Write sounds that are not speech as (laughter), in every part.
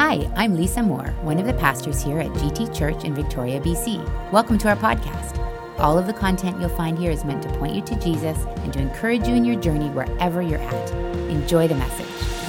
Hi, I'm Lisa Moore, one of the pastors here at GT Church in Victoria, BC. Welcome to our podcast. All of the content you'll find here is meant to point you to Jesus and to encourage you in your journey wherever you're at. Enjoy the message.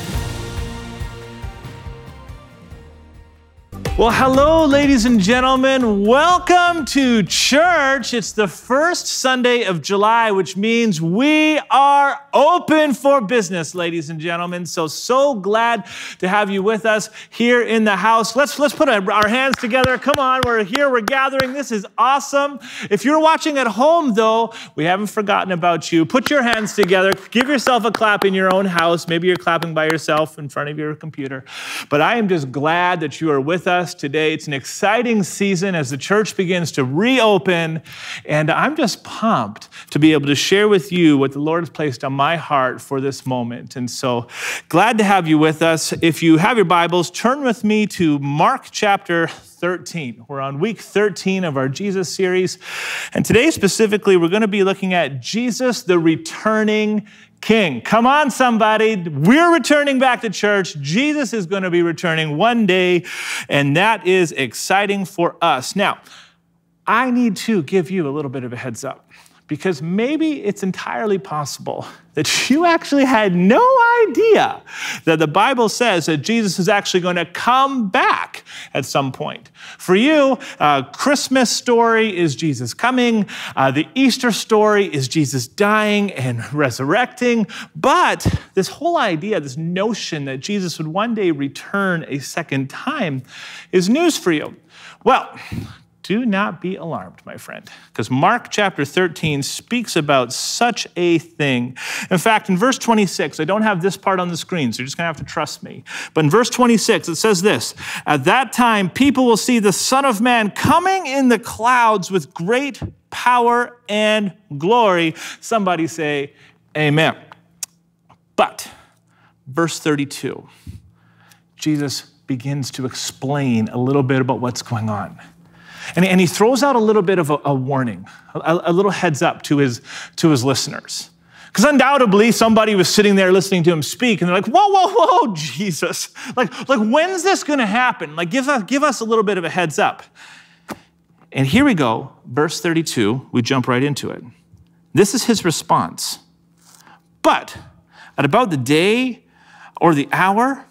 Well, hello, ladies and gentlemen. Welcome to church. It's the first Sunday of July, which means we are open for business, ladies and gentlemen. So, so glad to have you with us here in the house. Let's, let's put our hands together. Come on, we're here, we're gathering. This is awesome. If you're watching at home, though, we haven't forgotten about you. Put your hands together, give yourself a clap in your own house. Maybe you're clapping by yourself in front of your computer. But I am just glad that you are with us today. It's an exciting season as the church begins to reopen, and I'm just pumped to be able to share with you what the Lord has placed on my heart for this moment. And so glad to have you with us. If you have your Bibles, turn with me to Mark chapter 13. We're on week 13 of our Jesus series. And today, specifically, we're going to be looking at Jesus, the returning king. Come on, somebody. We're returning back to church. Jesus is going to be returning one day, and that is exciting for us. Now, I need to give you a little bit of a heads up because maybe it's entirely possible (laughs) that you actually had no idea that the Bible says that Jesus is actually going to come back at some point. For you, uh, Christmas story is Jesus coming. Uh, the Easter story is Jesus dying and (laughs) resurrecting. But this whole idea, this notion that Jesus would one day return a second time, is news for you. Well, do not be alarmed, my friend, because Mark chapter 13 speaks about such a thing. In fact, in verse 26, I don't have this part on the screen, so you're just going to have to trust me. But in verse 26, it says this At that time, people will see the Son of Man coming in the clouds with great power and glory. Somebody say, Amen. But, verse 32, Jesus begins to explain a little bit about what's going on. And, and he throws out a little bit of a, a warning, a, a little heads up to his, to his listeners. Because undoubtedly somebody was sitting there listening to him speak, and they're like, whoa, whoa, whoa, (laughs) Jesus. Like, like when's this gonna happen? Like, give us, give us a little bit of a heads up. And here we go, verse 32, we jump right into it. This is his response. But at about the day or the hour,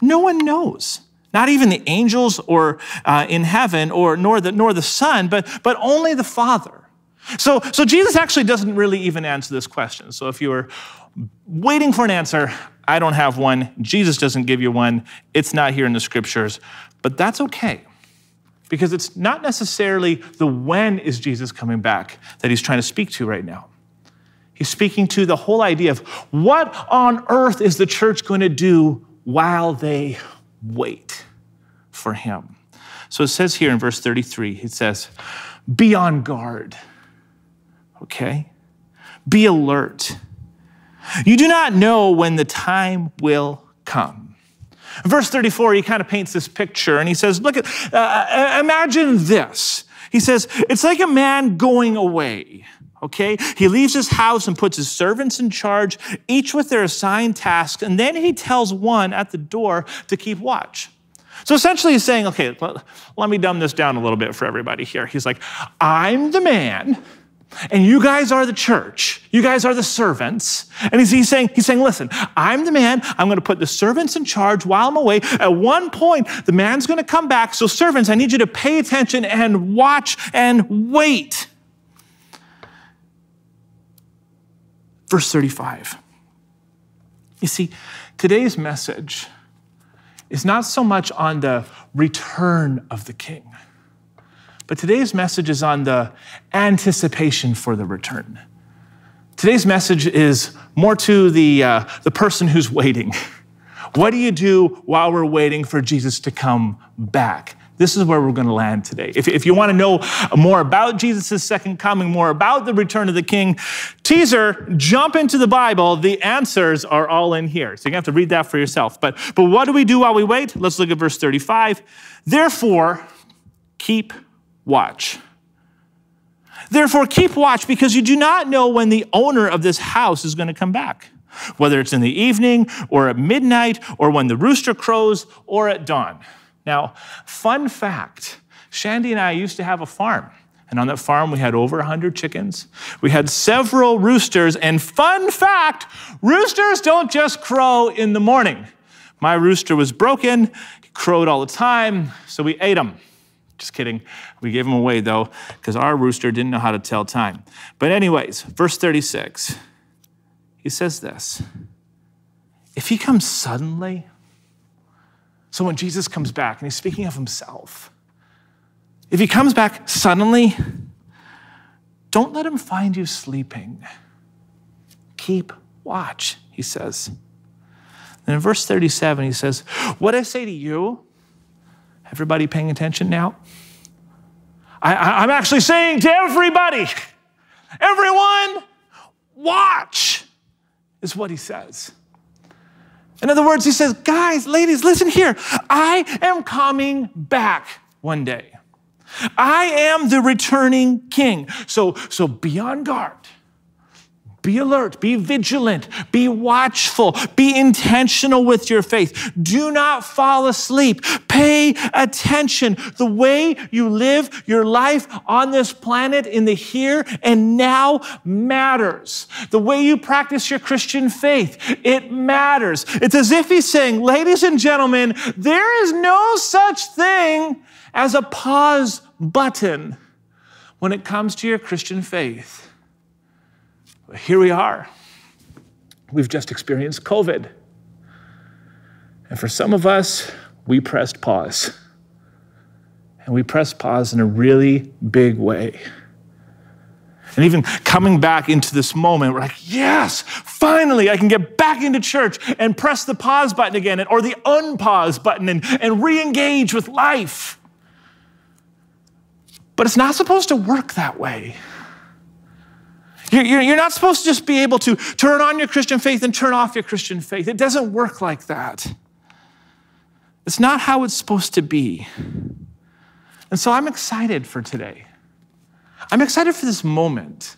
no one knows not even the angels or uh, in heaven or nor the, nor the son but, but only the father. So, so jesus actually doesn't really even answer this question. So if you were waiting for an answer i don't have one. Jesus doesn't give you one. It's not here in the scriptures. But that's okay because it's not necessarily the when is jesus coming back that he's trying to speak to right now. He's speaking to the whole idea of what on earth is the church going to do while they wait for him. So it says here in verse 33, it says, Be on guard, okay? Be alert. You do not know when the time will come. verse 34, he kind of paints this picture and he says, Look at, uh, uh, imagine this. He says, It's like a man going away okay? He leaves his house and puts his servants in charge, each with their assigned tasks, and then he tells one at the door to keep watch. So essentially, he's saying, okay, let me dumb this down a little bit for everybody here. He's like, I'm the man. And you guys are the church. You guys are the servants. And he's, he's, saying, he's saying, listen, I'm the man. I'm going to put the servants in charge while I'm away. At one point, the man's going to come back. So, servants, I need you to pay attention and watch and wait. Verse 35. You see, today's message is not so much on the return of the king, but today's message is on the anticipation for the return. Today's message is more to the, uh, the person who's waiting. (laughs) What do you do while we're waiting for Jesus to come back? This is where we're going to land today. If, if you want to know more about Jesus' second coming, more about the return of the king, teaser, jump into the Bible. The answers are all in here. So you have to read that for yourself. But, but what do we do while we wait? Let's look at verse 35. Therefore, keep watch. Therefore, keep watch because you do not know when the owner of this house is going to come back. whether it's in the evening or at midnight or when the rooster crows or at dawn. Now, fun fact Shandy and I used to have a farm. And on that farm, we had over 100 chickens. We had several roosters. And fun fact roosters don't just crow in the morning. My rooster was broken, he crowed all the time, so we ate him. Just kidding. We gave him away though, because our rooster didn't know how to tell time. But, anyways, verse 36, he says this If he comes suddenly, so when Jesus comes back and he's speaking of himself, if he comes back suddenly, don't let him find you sleeping. Keep watch, he says. And in verse 37, he says, What I say to you, everybody paying attention now? I, am actually saying to everybody, everyone, watch, is what he says. In other words, he says, Guys, ladies, listen here. I am coming back one day. I am the returning king. So, so be on guard. Be alert, be vigilant, be watchful, be intentional with your faith. Do not fall asleep. Pay attention. The way you live your life on this planet in the here and now matters. The way you practice your Christian faith, it matters. It's as if he's saying, ladies and gentlemen, there is no such thing as a pause button when it comes to your Christian faith. Here we are. We've just experienced COVID. And for some of us, we pressed pause. And we pressed pause in a really big way. And even coming back into this moment, we're like, yes, finally, I can get back into church and press the pause button again, or the unpause button, and, and re engage with life. But it's not supposed to work that way. You're, not supposed to just be able to turn on your Christian faith and turn off your Christian faith. It doesn't work like that. It's not how it's supposed to be. And so I'm excited for today. I'm excited for this moment.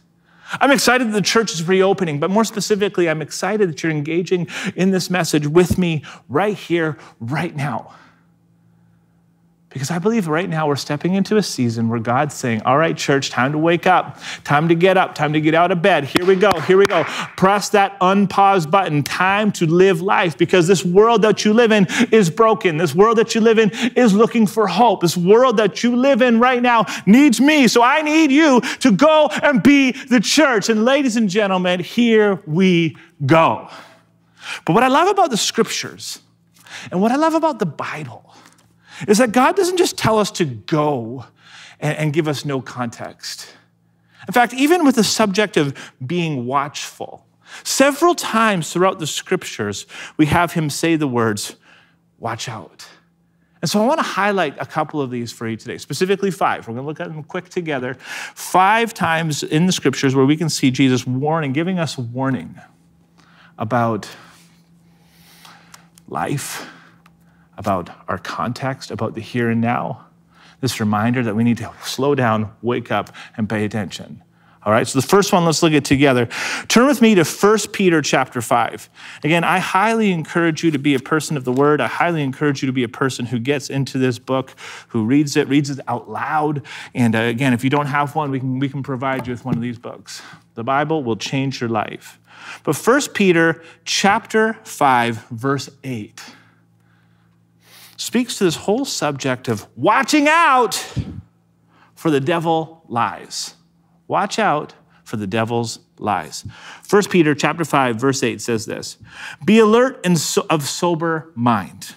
I'm excited that the church is reopening, but more specifically, I'm excited that you're engaging in this message with me right here, right now. Because I believe right now we're stepping into a season where God's saying, All right, church, time to wake up, time to get up, time to get out of bed. Here we go, here we go. Press that unpause button. Time to live life because this world that you live in is broken. This world that you live in is looking for hope. This world that you live in right now needs me. So I need you to go and be the church. And ladies and gentlemen, here we go. But what I love about the scriptures and what I love about the Bible is that God doesn't just tell us to go and, and give us no context. In fact, even with the subject of being watchful, several times throughout the scriptures, we have him say the words, watch out. And so I want to highlight a couple of these for you today, specifically five. We're going to look at them quick together. Five times in the scriptures where we can see Jesus warning, giving us warning about life, about our context, about the here and now. This reminder that we need to slow down, wake up, and pay attention. All right, so the first one, let's look at together. Turn with me to 1 Peter chapter 5. Again, I highly encourage you to be a person of the word. I highly encourage you to be a person who gets into this book, who reads it, reads it out loud. And uh, again, if you don't have one, we can, we can provide you with one of these books. The Bible will change your life. But 1 Peter chapter 5, verse 8 speaks to this whole subject of watching out for the devil lies. Watch out for the devil's lies. 1 Peter chapter 5 verse 8 says this. Be alert and so, of sober mind.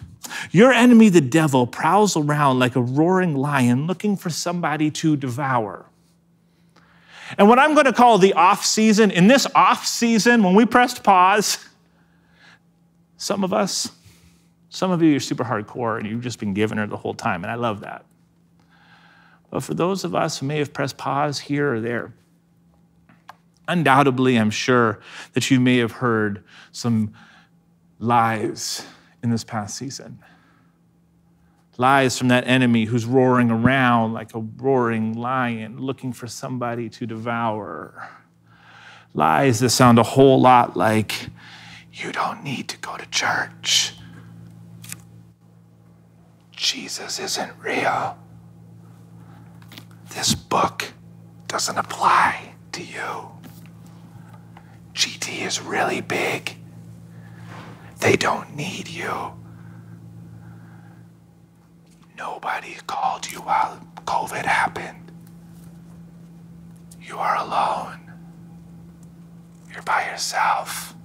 Your enemy the devil prowls around like a roaring lion looking for somebody to devour. And what I'm going to call the off season, in this off season when we pressed pause, some of us some of you are super hardcore and you've just been giving her the whole time, and I love that. But for those of us who may have pressed pause here or there, undoubtedly, I'm sure that you may have heard some lies in this past season. Lies from that enemy who's roaring around like a roaring lion looking for somebody to devour. Lies that sound a whole lot like You don't need to go to church. Jesus isn't real. This book doesn't apply to you. GT is really big. They don't need you. Nobody called you while COVID happened. You are alone. You're by yourself.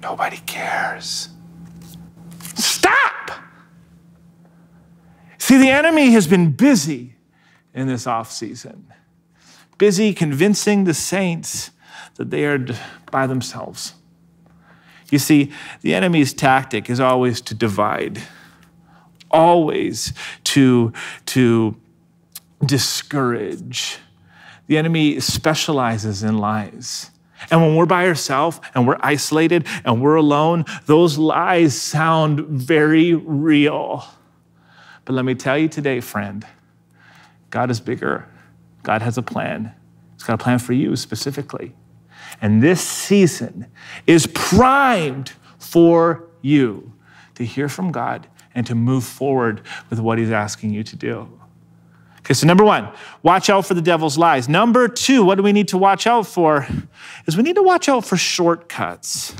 Nobody cares. See, the enemy has been busy in this off season, busy convincing the saints that they are by themselves. You see, the enemy's tactic is always to divide, always to, to discourage. The enemy specializes in lies. And when we're by ourselves and we're isolated and we're alone, those lies sound very real. But let me tell you today, friend, God is bigger. God has a plan. He's got a plan for you specifically. And this season is primed for you to hear from God and to move forward with what He's asking you to do. Okay, so number one, watch out for the devil's lies. Number two, what do we need to watch out for? Is we need to watch out for shortcuts.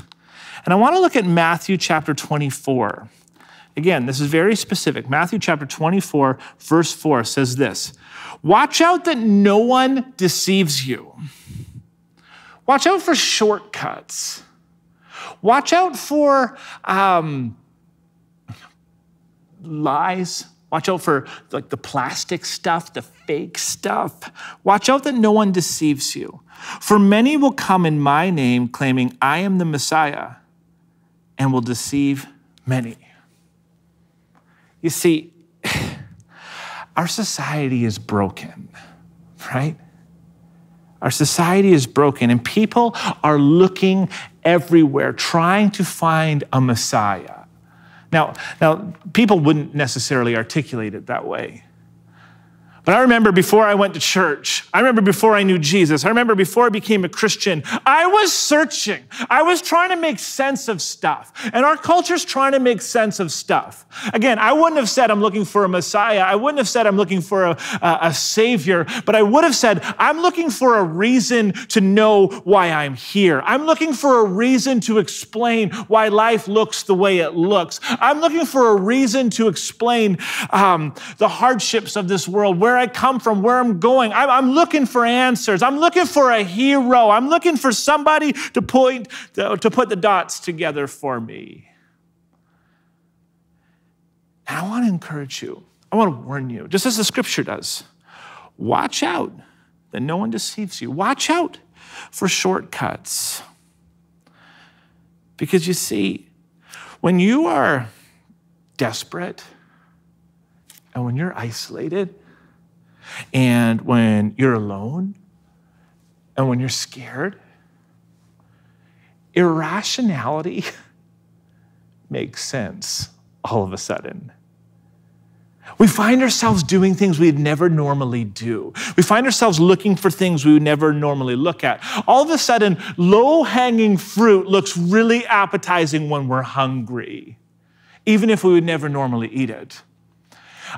And I want to look at Matthew chapter 24. Again, this is very specific. Matthew chapter 24, verse 4 says this Watch out that no one deceives you. Watch out for shortcuts. Watch out for um, lies. Watch out for like the plastic stuff, the fake stuff. Watch out that no one deceives you. For many will come in my name claiming I am the Messiah and will deceive many. You see, (sighs) our society is broken, right? Our society is broken, and people are looking everywhere, trying to find a Messiah. Now, now, people wouldn't necessarily articulate it that way. But I remember before I went to church, I remember before I knew Jesus, I remember before I became a Christian, I was searching. I was trying to make sense of stuff. And our culture's trying to make sense of stuff. Again, I wouldn't have said I'm looking for a Messiah. I wouldn't have said I'm looking for a, a, a Savior, but I would have said I'm looking for a reason to know why I'm here. I'm looking for a reason to explain why life looks the way it looks. I'm looking for a reason to explain um, the hardships of this world. Where where I come from, where I'm going. I'm, I'm looking for answers. I'm looking for a hero. I'm looking for somebody to point to, to put the dots together for me. And I want to encourage you. I want to warn you, just as the scripture does. Watch out that no one deceives you. Watch out for shortcuts. Because you see, when you are desperate and when you're isolated and when you're alone and when you're scared, irrationality (laughs) makes sense all of a sudden. We find ourselves doing things we'd never normally do. We find ourselves looking for things we would never normally look at. All of a sudden, low hanging fruit looks really appetizing when we're hungry, even if we would never normally eat it.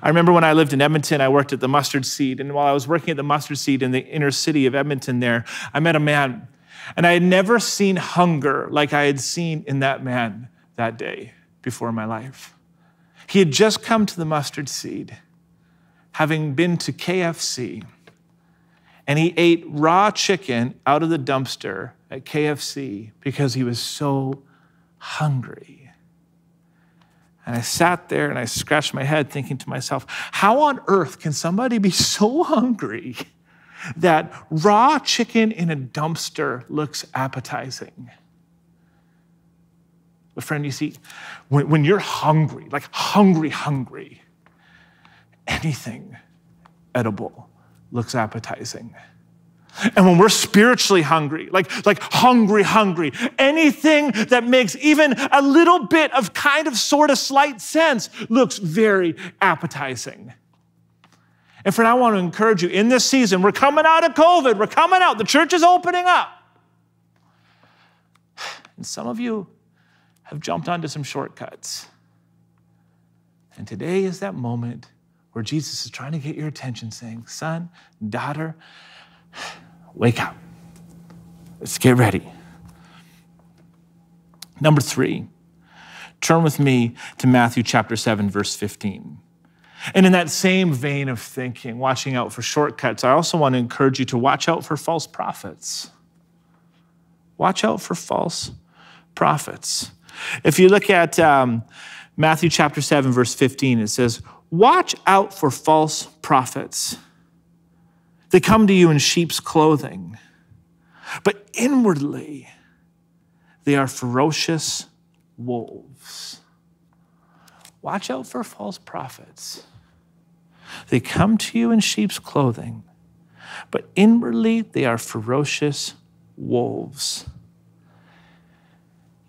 I remember when I lived in Edmonton, I worked at the Mustard Seed. And while I was working at the Mustard Seed in the inner city of Edmonton, there, I met a man. And I had never seen hunger like I had seen in that man that day before in my life. He had just come to the Mustard Seed, having been to KFC, and he ate raw chicken out of the dumpster at KFC because he was so hungry. And I sat there and I scratched my head thinking to myself, how on earth can somebody be (laughs) so hungry that raw chicken in a dumpster looks appetizing? But, friend, you see, when, when you're hungry, like hungry, hungry, anything edible looks appetizing. And when we're spiritually hungry, like, like hungry, hungry, anything that makes even a little bit of kind of sort of slight sense looks very appetizing. And friend, I want to encourage you in this season, we're coming out of COVID, we're coming out, the church is opening up. And some of you have jumped onto some shortcuts. And today is that moment where Jesus is trying to get your attention, saying, Son, daughter, wake up. Let's get ready. Number three, turn with me to Matthew chapter 7, verse 15. And in that same vein of thinking, watching out for shortcuts, I also want to encourage you to watch out for false prophets. Watch out for false prophets. If you look at um, Matthew chapter 7, verse 15, it says, Watch out for false prophets. They come to you in sheep's clothing, but inwardly they are ferocious wolves. Watch out for false prophets. They come to you in sheep's clothing, but inwardly they are ferocious wolves.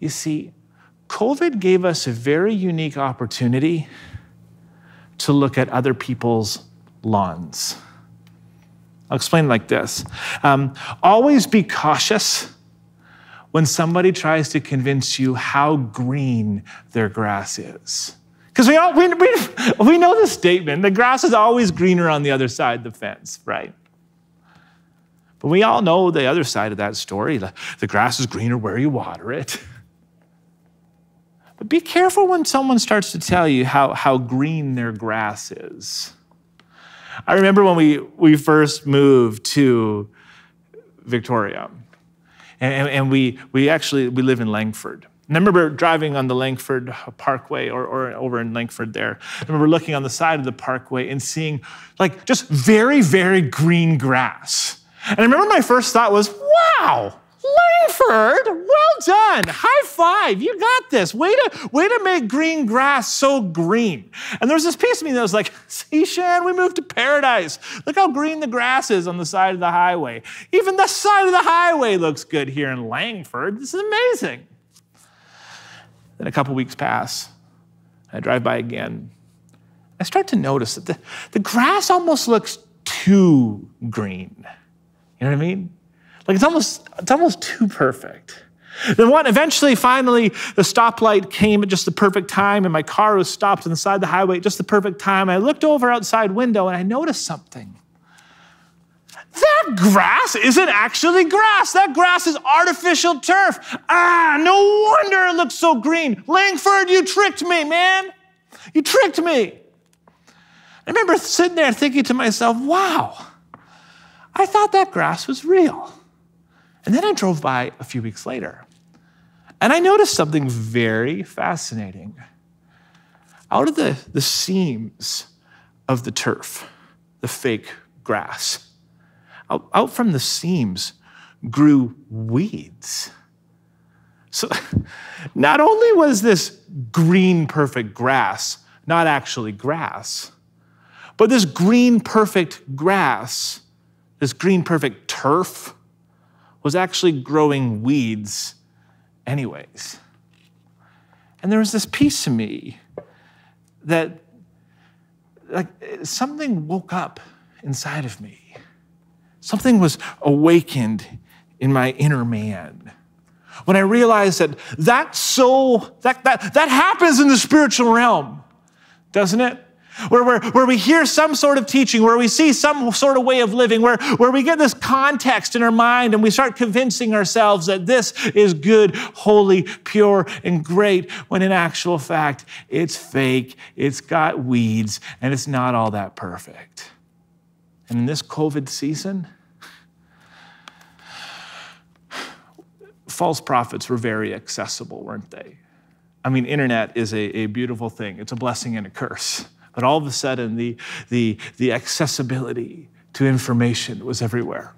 You see, COVID gave us a very unique opportunity to look at other people's lawns. I'll explain like this um, always be cautious when somebody tries to convince you how green their grass is. Because we, all, we, we, (laughs) we know the statement the grass is always greener on the other side of the fence, right? But we all know the other side of that story. The, grass is greener where you water it. (laughs) But be careful when someone starts to tell you how, how green their grass is. I remember when we, we first moved to Victoria, and, and we, we actually we live in Langford. And I remember driving on the Langford Parkway or, or over in Langford there. I remember looking on the side of the parkway and seeing like just very, very green grass. And I remember my first thought was, wow, Langford, well done. High five. You got this. Way to, way to make green grass so green. And there was this piece of me that was like, see, Shan, we moved to paradise. Look how green the grass is on the side of the highway. Even the side of the highway looks good here in Langford. This is amazing. Then a couple weeks pass. I drive by again. I start to notice that the, the grass almost looks too green. You know what I mean? Like it's almost, it's almost too perfect. Then what? Eventually, finally, the stoplight came at just the perfect time, and my car was stopped on the side of the highway at just the perfect time. I looked over outside window and I noticed something. That grass isn't actually grass. That grass is artificial turf. Ah, no wonder it looks so green. Langford, you tricked me, man. You tricked me. I remember sitting there thinking to myself, wow, I thought that grass was real. And then I drove by a few weeks later, and I noticed something very fascinating. Out of the, the seams of the turf, the fake grass, out, out from the seams grew weeds. So (laughs) not only was this green, perfect grass not actually grass, but this green, perfect grass, this green, perfect turf, was actually growing weeds, anyways. And there was this piece of me that, like, something woke up inside of me. Something was awakened in my inner man. When I realized that that's so, that, that, that happens in the spiritual realm, doesn't it? Where, where, where we hear some sort of teaching, where we see some sort of way of living, where, where we get this context in our mind and we start convincing ourselves that this is good, holy, pure, and great, when in actual fact, it's fake, it's got weeds, and it's not all that perfect. And in this COVID season, false prophets were very accessible, weren't they? I mean, internet is a, a beautiful thing. It's a blessing and a curse. But all of a sudden, the, the, the accessibility to information was everywhere.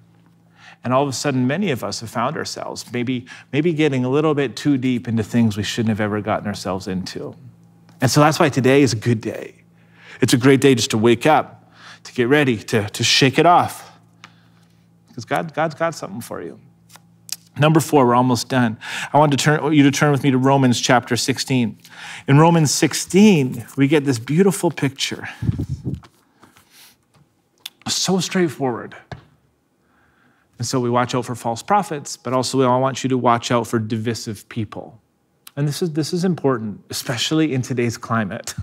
And all of a sudden, many of us have found ourselves maybe, maybe getting a little bit too deep into things we shouldn't have ever gotten ourselves into. And so that's why today is a good day. It's a great day just to wake up, to get ready, to, to shake it off. Because God, God's got something for you. Number four, we're almost done. I want to turn, you to turn with me to Romans chapter 16. In Romans 16, we get this beautiful picture. So straightforward. And so we watch out for false prophets, but also I want you to watch out for divisive people. And this is, this is important, especially in today's climate.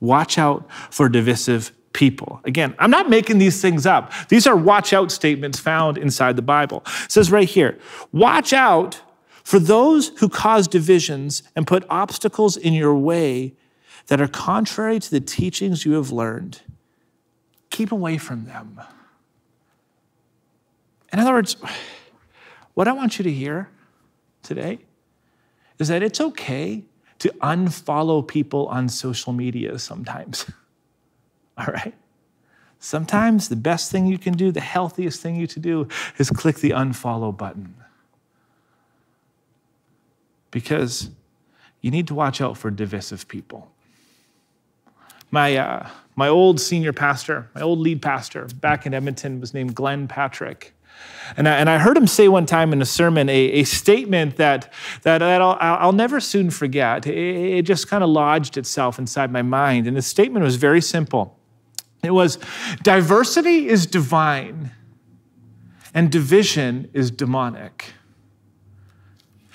Watch out for divisive people. Again, I'm not making these things up. These are watch out statements found inside the Bible. It says right here watch out for those who cause divisions and put obstacles in your way that are contrary to the teachings you have learned. Keep away from them. In other words, what I want you to hear today is that it's okay to unfollow people on social media sometimes. (laughs) (laughs) All right? Sometimes the best thing you can do, the healthiest thing you to do, is click the unfollow button. Because you need to watch out for divisive people. My, uh, my old senior pastor, my old lead pastor back in Edmonton was named Glenn Patrick. And I, and I heard him say one time in a sermon a, a statement that, that, that I'll, I'll never soon forget. It, it just kind of lodged itself inside my mind. And the statement was very simple it was diversity is divine, and division is demonic.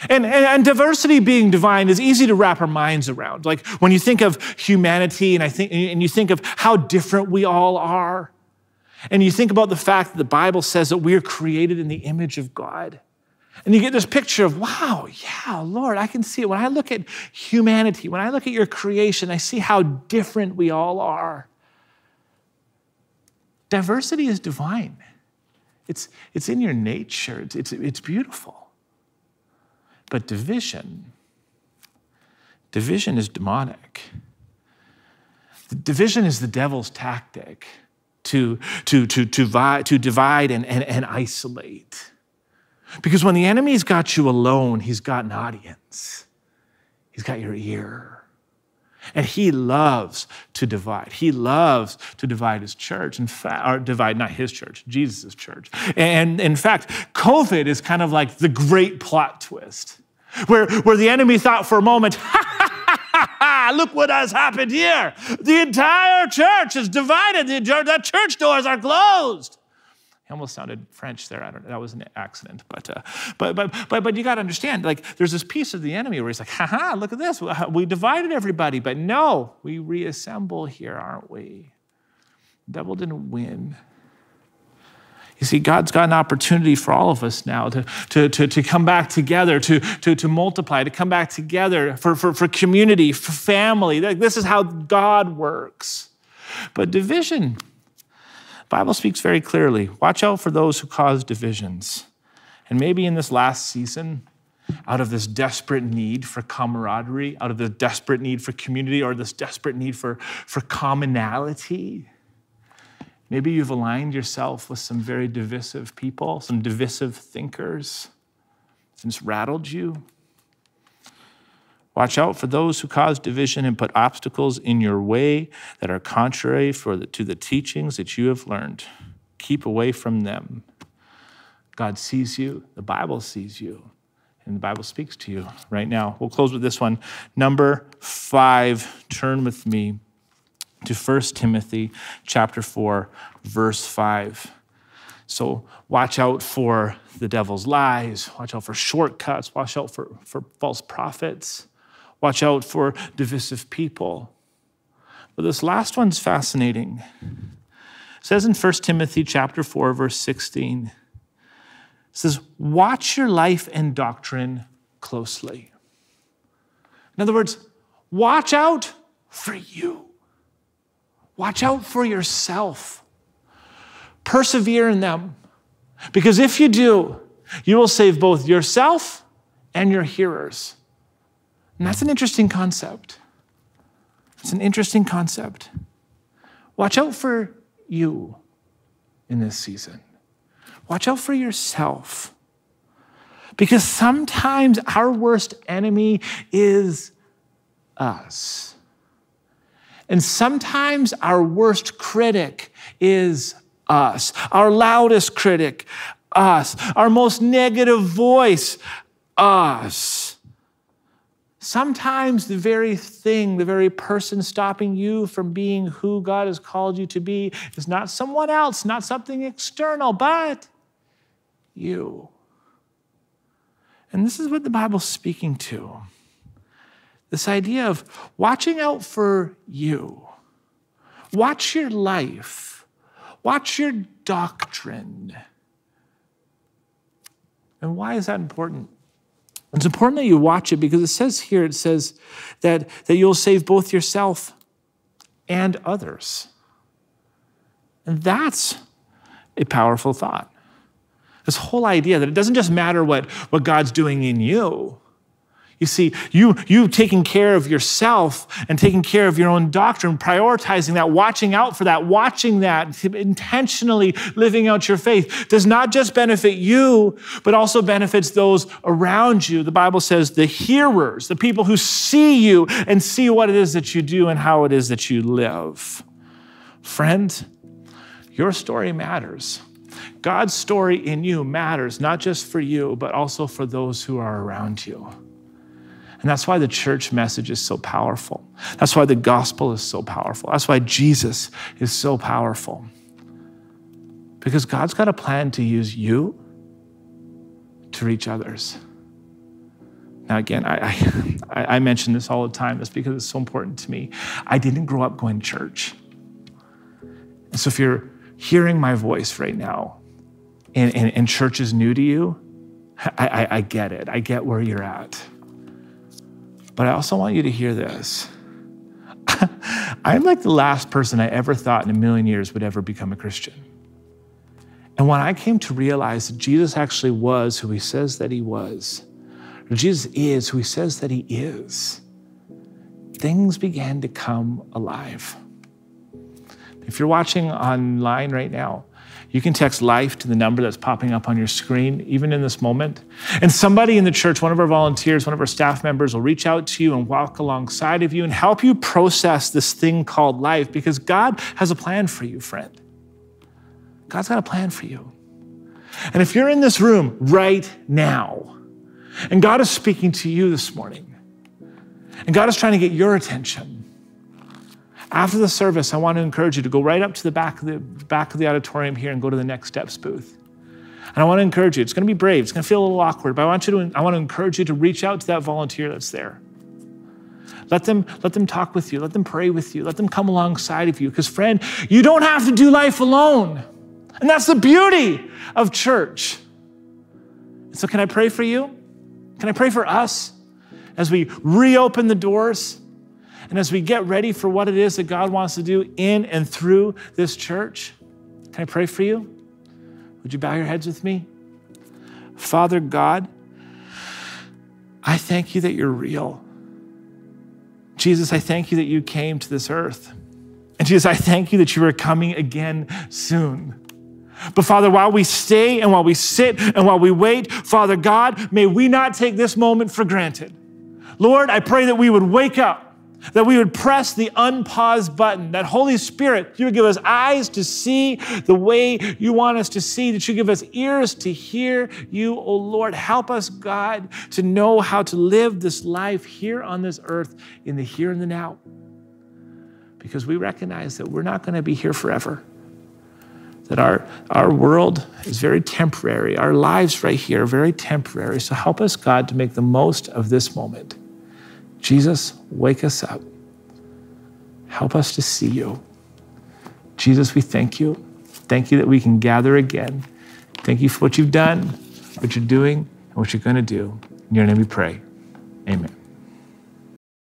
And, and, and, diversity being divine is easy to wrap our minds around. Like when you think of humanity and, I think, and you think of how different we all are, and you think about the fact that the Bible says that we are created in the image of God. And you get this picture of, wow, yeah, Lord, I can see it. When I look at humanity, when I look at your creation, I see how different we all are. Diversity is divine, it's, it's in your nature, it's, it's, it's beautiful. But division, division is demonic. Division is the devil's tactic to, to, to, to, divide, to divide and, and, and isolate. Because when the enemy's got you alone, he's got an audience, he's got your ear. And he loves to divide. He loves to divide his church, in fact, or divide not his church, Jesus' church. And in fact, COVID is kind of like the great plot twist, where, where the enemy thought for a moment, (laughs) look what has happened here. The entire church is divided. The, the church doors are closed. He almost sounded French there. I don't know. That was an accident. But, uh, but, but, but, but you got to understand, like, there's this piece of the enemy where he's like, ha, look at this. We divided everybody. But no, we reassemble here, aren't we? Devil didn't win. You see, God's got an opportunity for all of us now to, to, to, to come back together, to, to, to multiply, to come back together for, for, for community, for family. This is how God works. But division, Bible speaks very clearly. Watch out for those who cause divisions. And maybe in this last season, out of this desperate need for camaraderie, out of the desperate need for community, or this desperate need for, for commonality, Maybe you've aligned yourself with some very divisive people, some divisive thinkers, and it's rattled you. Watch out for those who cause division and put obstacles in your way that are contrary the, to the teachings that you have learned. Keep away from them. God sees you, the Bible sees you, and the Bible speaks to you right now. We'll close with this one. Number five, turn with me to 1 Timothy chapter 4 verse 5. So watch out for the devil's lies, watch out for shortcuts, watch out for, for false prophets, watch out for divisive people. But this last one's fascinating. It says in 1 Timothy chapter 4 verse 16. It says, "Watch your life and doctrine closely." In other words, watch out for you. Watch out for yourself. Persevere in them. Because if you do, you will save both yourself and your hearers. And that's an interesting concept. It's an interesting concept. Watch out for you in this season. Watch out for yourself. Because sometimes our worst enemy is us. And sometimes our worst critic is us, our loudest critic, us, our most negative voice, us. Sometimes the very thing, the very person stopping you from being who God has called you to be is not someone else, not something external, but you. And this is what the Bible's speaking to this idea of watching out for you. Watch your life, watch your doctrine. And why is that important? It's important that you watch it because it says here, it says that, that you'll save both yourself and others. And that's a powerful thought. This whole idea that it doesn't just matter what, what God's doing in you. You see, you, you taking care of yourself and taking care of your own doctrine, prioritizing that, watching out for that, watching that, intentionally living out your faith does not just benefit you, but also benefits those around you. The Bible says the hearers, the people who see you and see what it is that you do and how it is that you live. Friend, your story matters. God's story in you matters, not just for you, but also for those who are around you. And that's why the church message is so powerful. That's why the gospel is so powerful. That's why Jesus is so powerful. Because God's got a plan to use you to reach others. Now, again, I, I, (laughs) I mention this all the time. That's because it's so important to me. I didn't grow up going to church. And so if you're hearing my voice right now and, and, and church is new to you, I, I, I get it. I get where you're at. But I also want you to hear this. (laughs) I'm like the last person I ever thought in a million years would ever become a Christian. And when I came to realize that Jesus actually was who he says that he was, Jesus is who he says that he is, things began to come alive. If you're watching online right now, you can text life to the number that's popping up on your screen, even in this moment. And somebody in the church, one of our volunteers, one of our staff members, will reach out to you and walk alongside of you and help you process this thing called life because God has a plan for you, friend. God's got a plan for you. And if you're in this room right now, and God is speaking to you this morning, and God is trying to get your attention, after the service, I want to encourage you to go right up to the back of the back of the auditorium here and go to the next steps booth. And I want to encourage you. It's going to be brave. It's going to feel a little awkward, but I want you to I want to encourage you to reach out to that volunteer that's there. Let them let them talk with you. Let them pray with you. Let them come alongside of you because friend, you don't have to do life alone. And that's the beauty of church. So can I pray for you? Can I pray for us as we reopen the doors? And as we get ready for what it is that God wants to do in and through this church, can I pray for you? Would you bow your heads with me? Father God, I thank you that you're real. Jesus, I thank you that you came to this earth. And Jesus, I thank you that you are coming again soon. But Father, while we stay and while we sit and while we wait, Father God, may we not take this moment for granted. Lord, I pray that we would wake up that we would press the unpause button, that Holy Spirit, you would give us eyes to see the way you want us to see, that you give us ears to hear you, oh Lord. Help us, God, to know how to live this life here on this earth in the here and the now. Because we recognize that we're not going to be here forever. That our, our world is very temporary. Our lives right here are very temporary. So help us, God, to make the most of this moment. Jesus, wake us up. Help us to see you. Jesus, we thank you. Thank you that we can gather again. Thank you for what you've done, what you're doing, and what you're going to do. In your name we pray. Amen.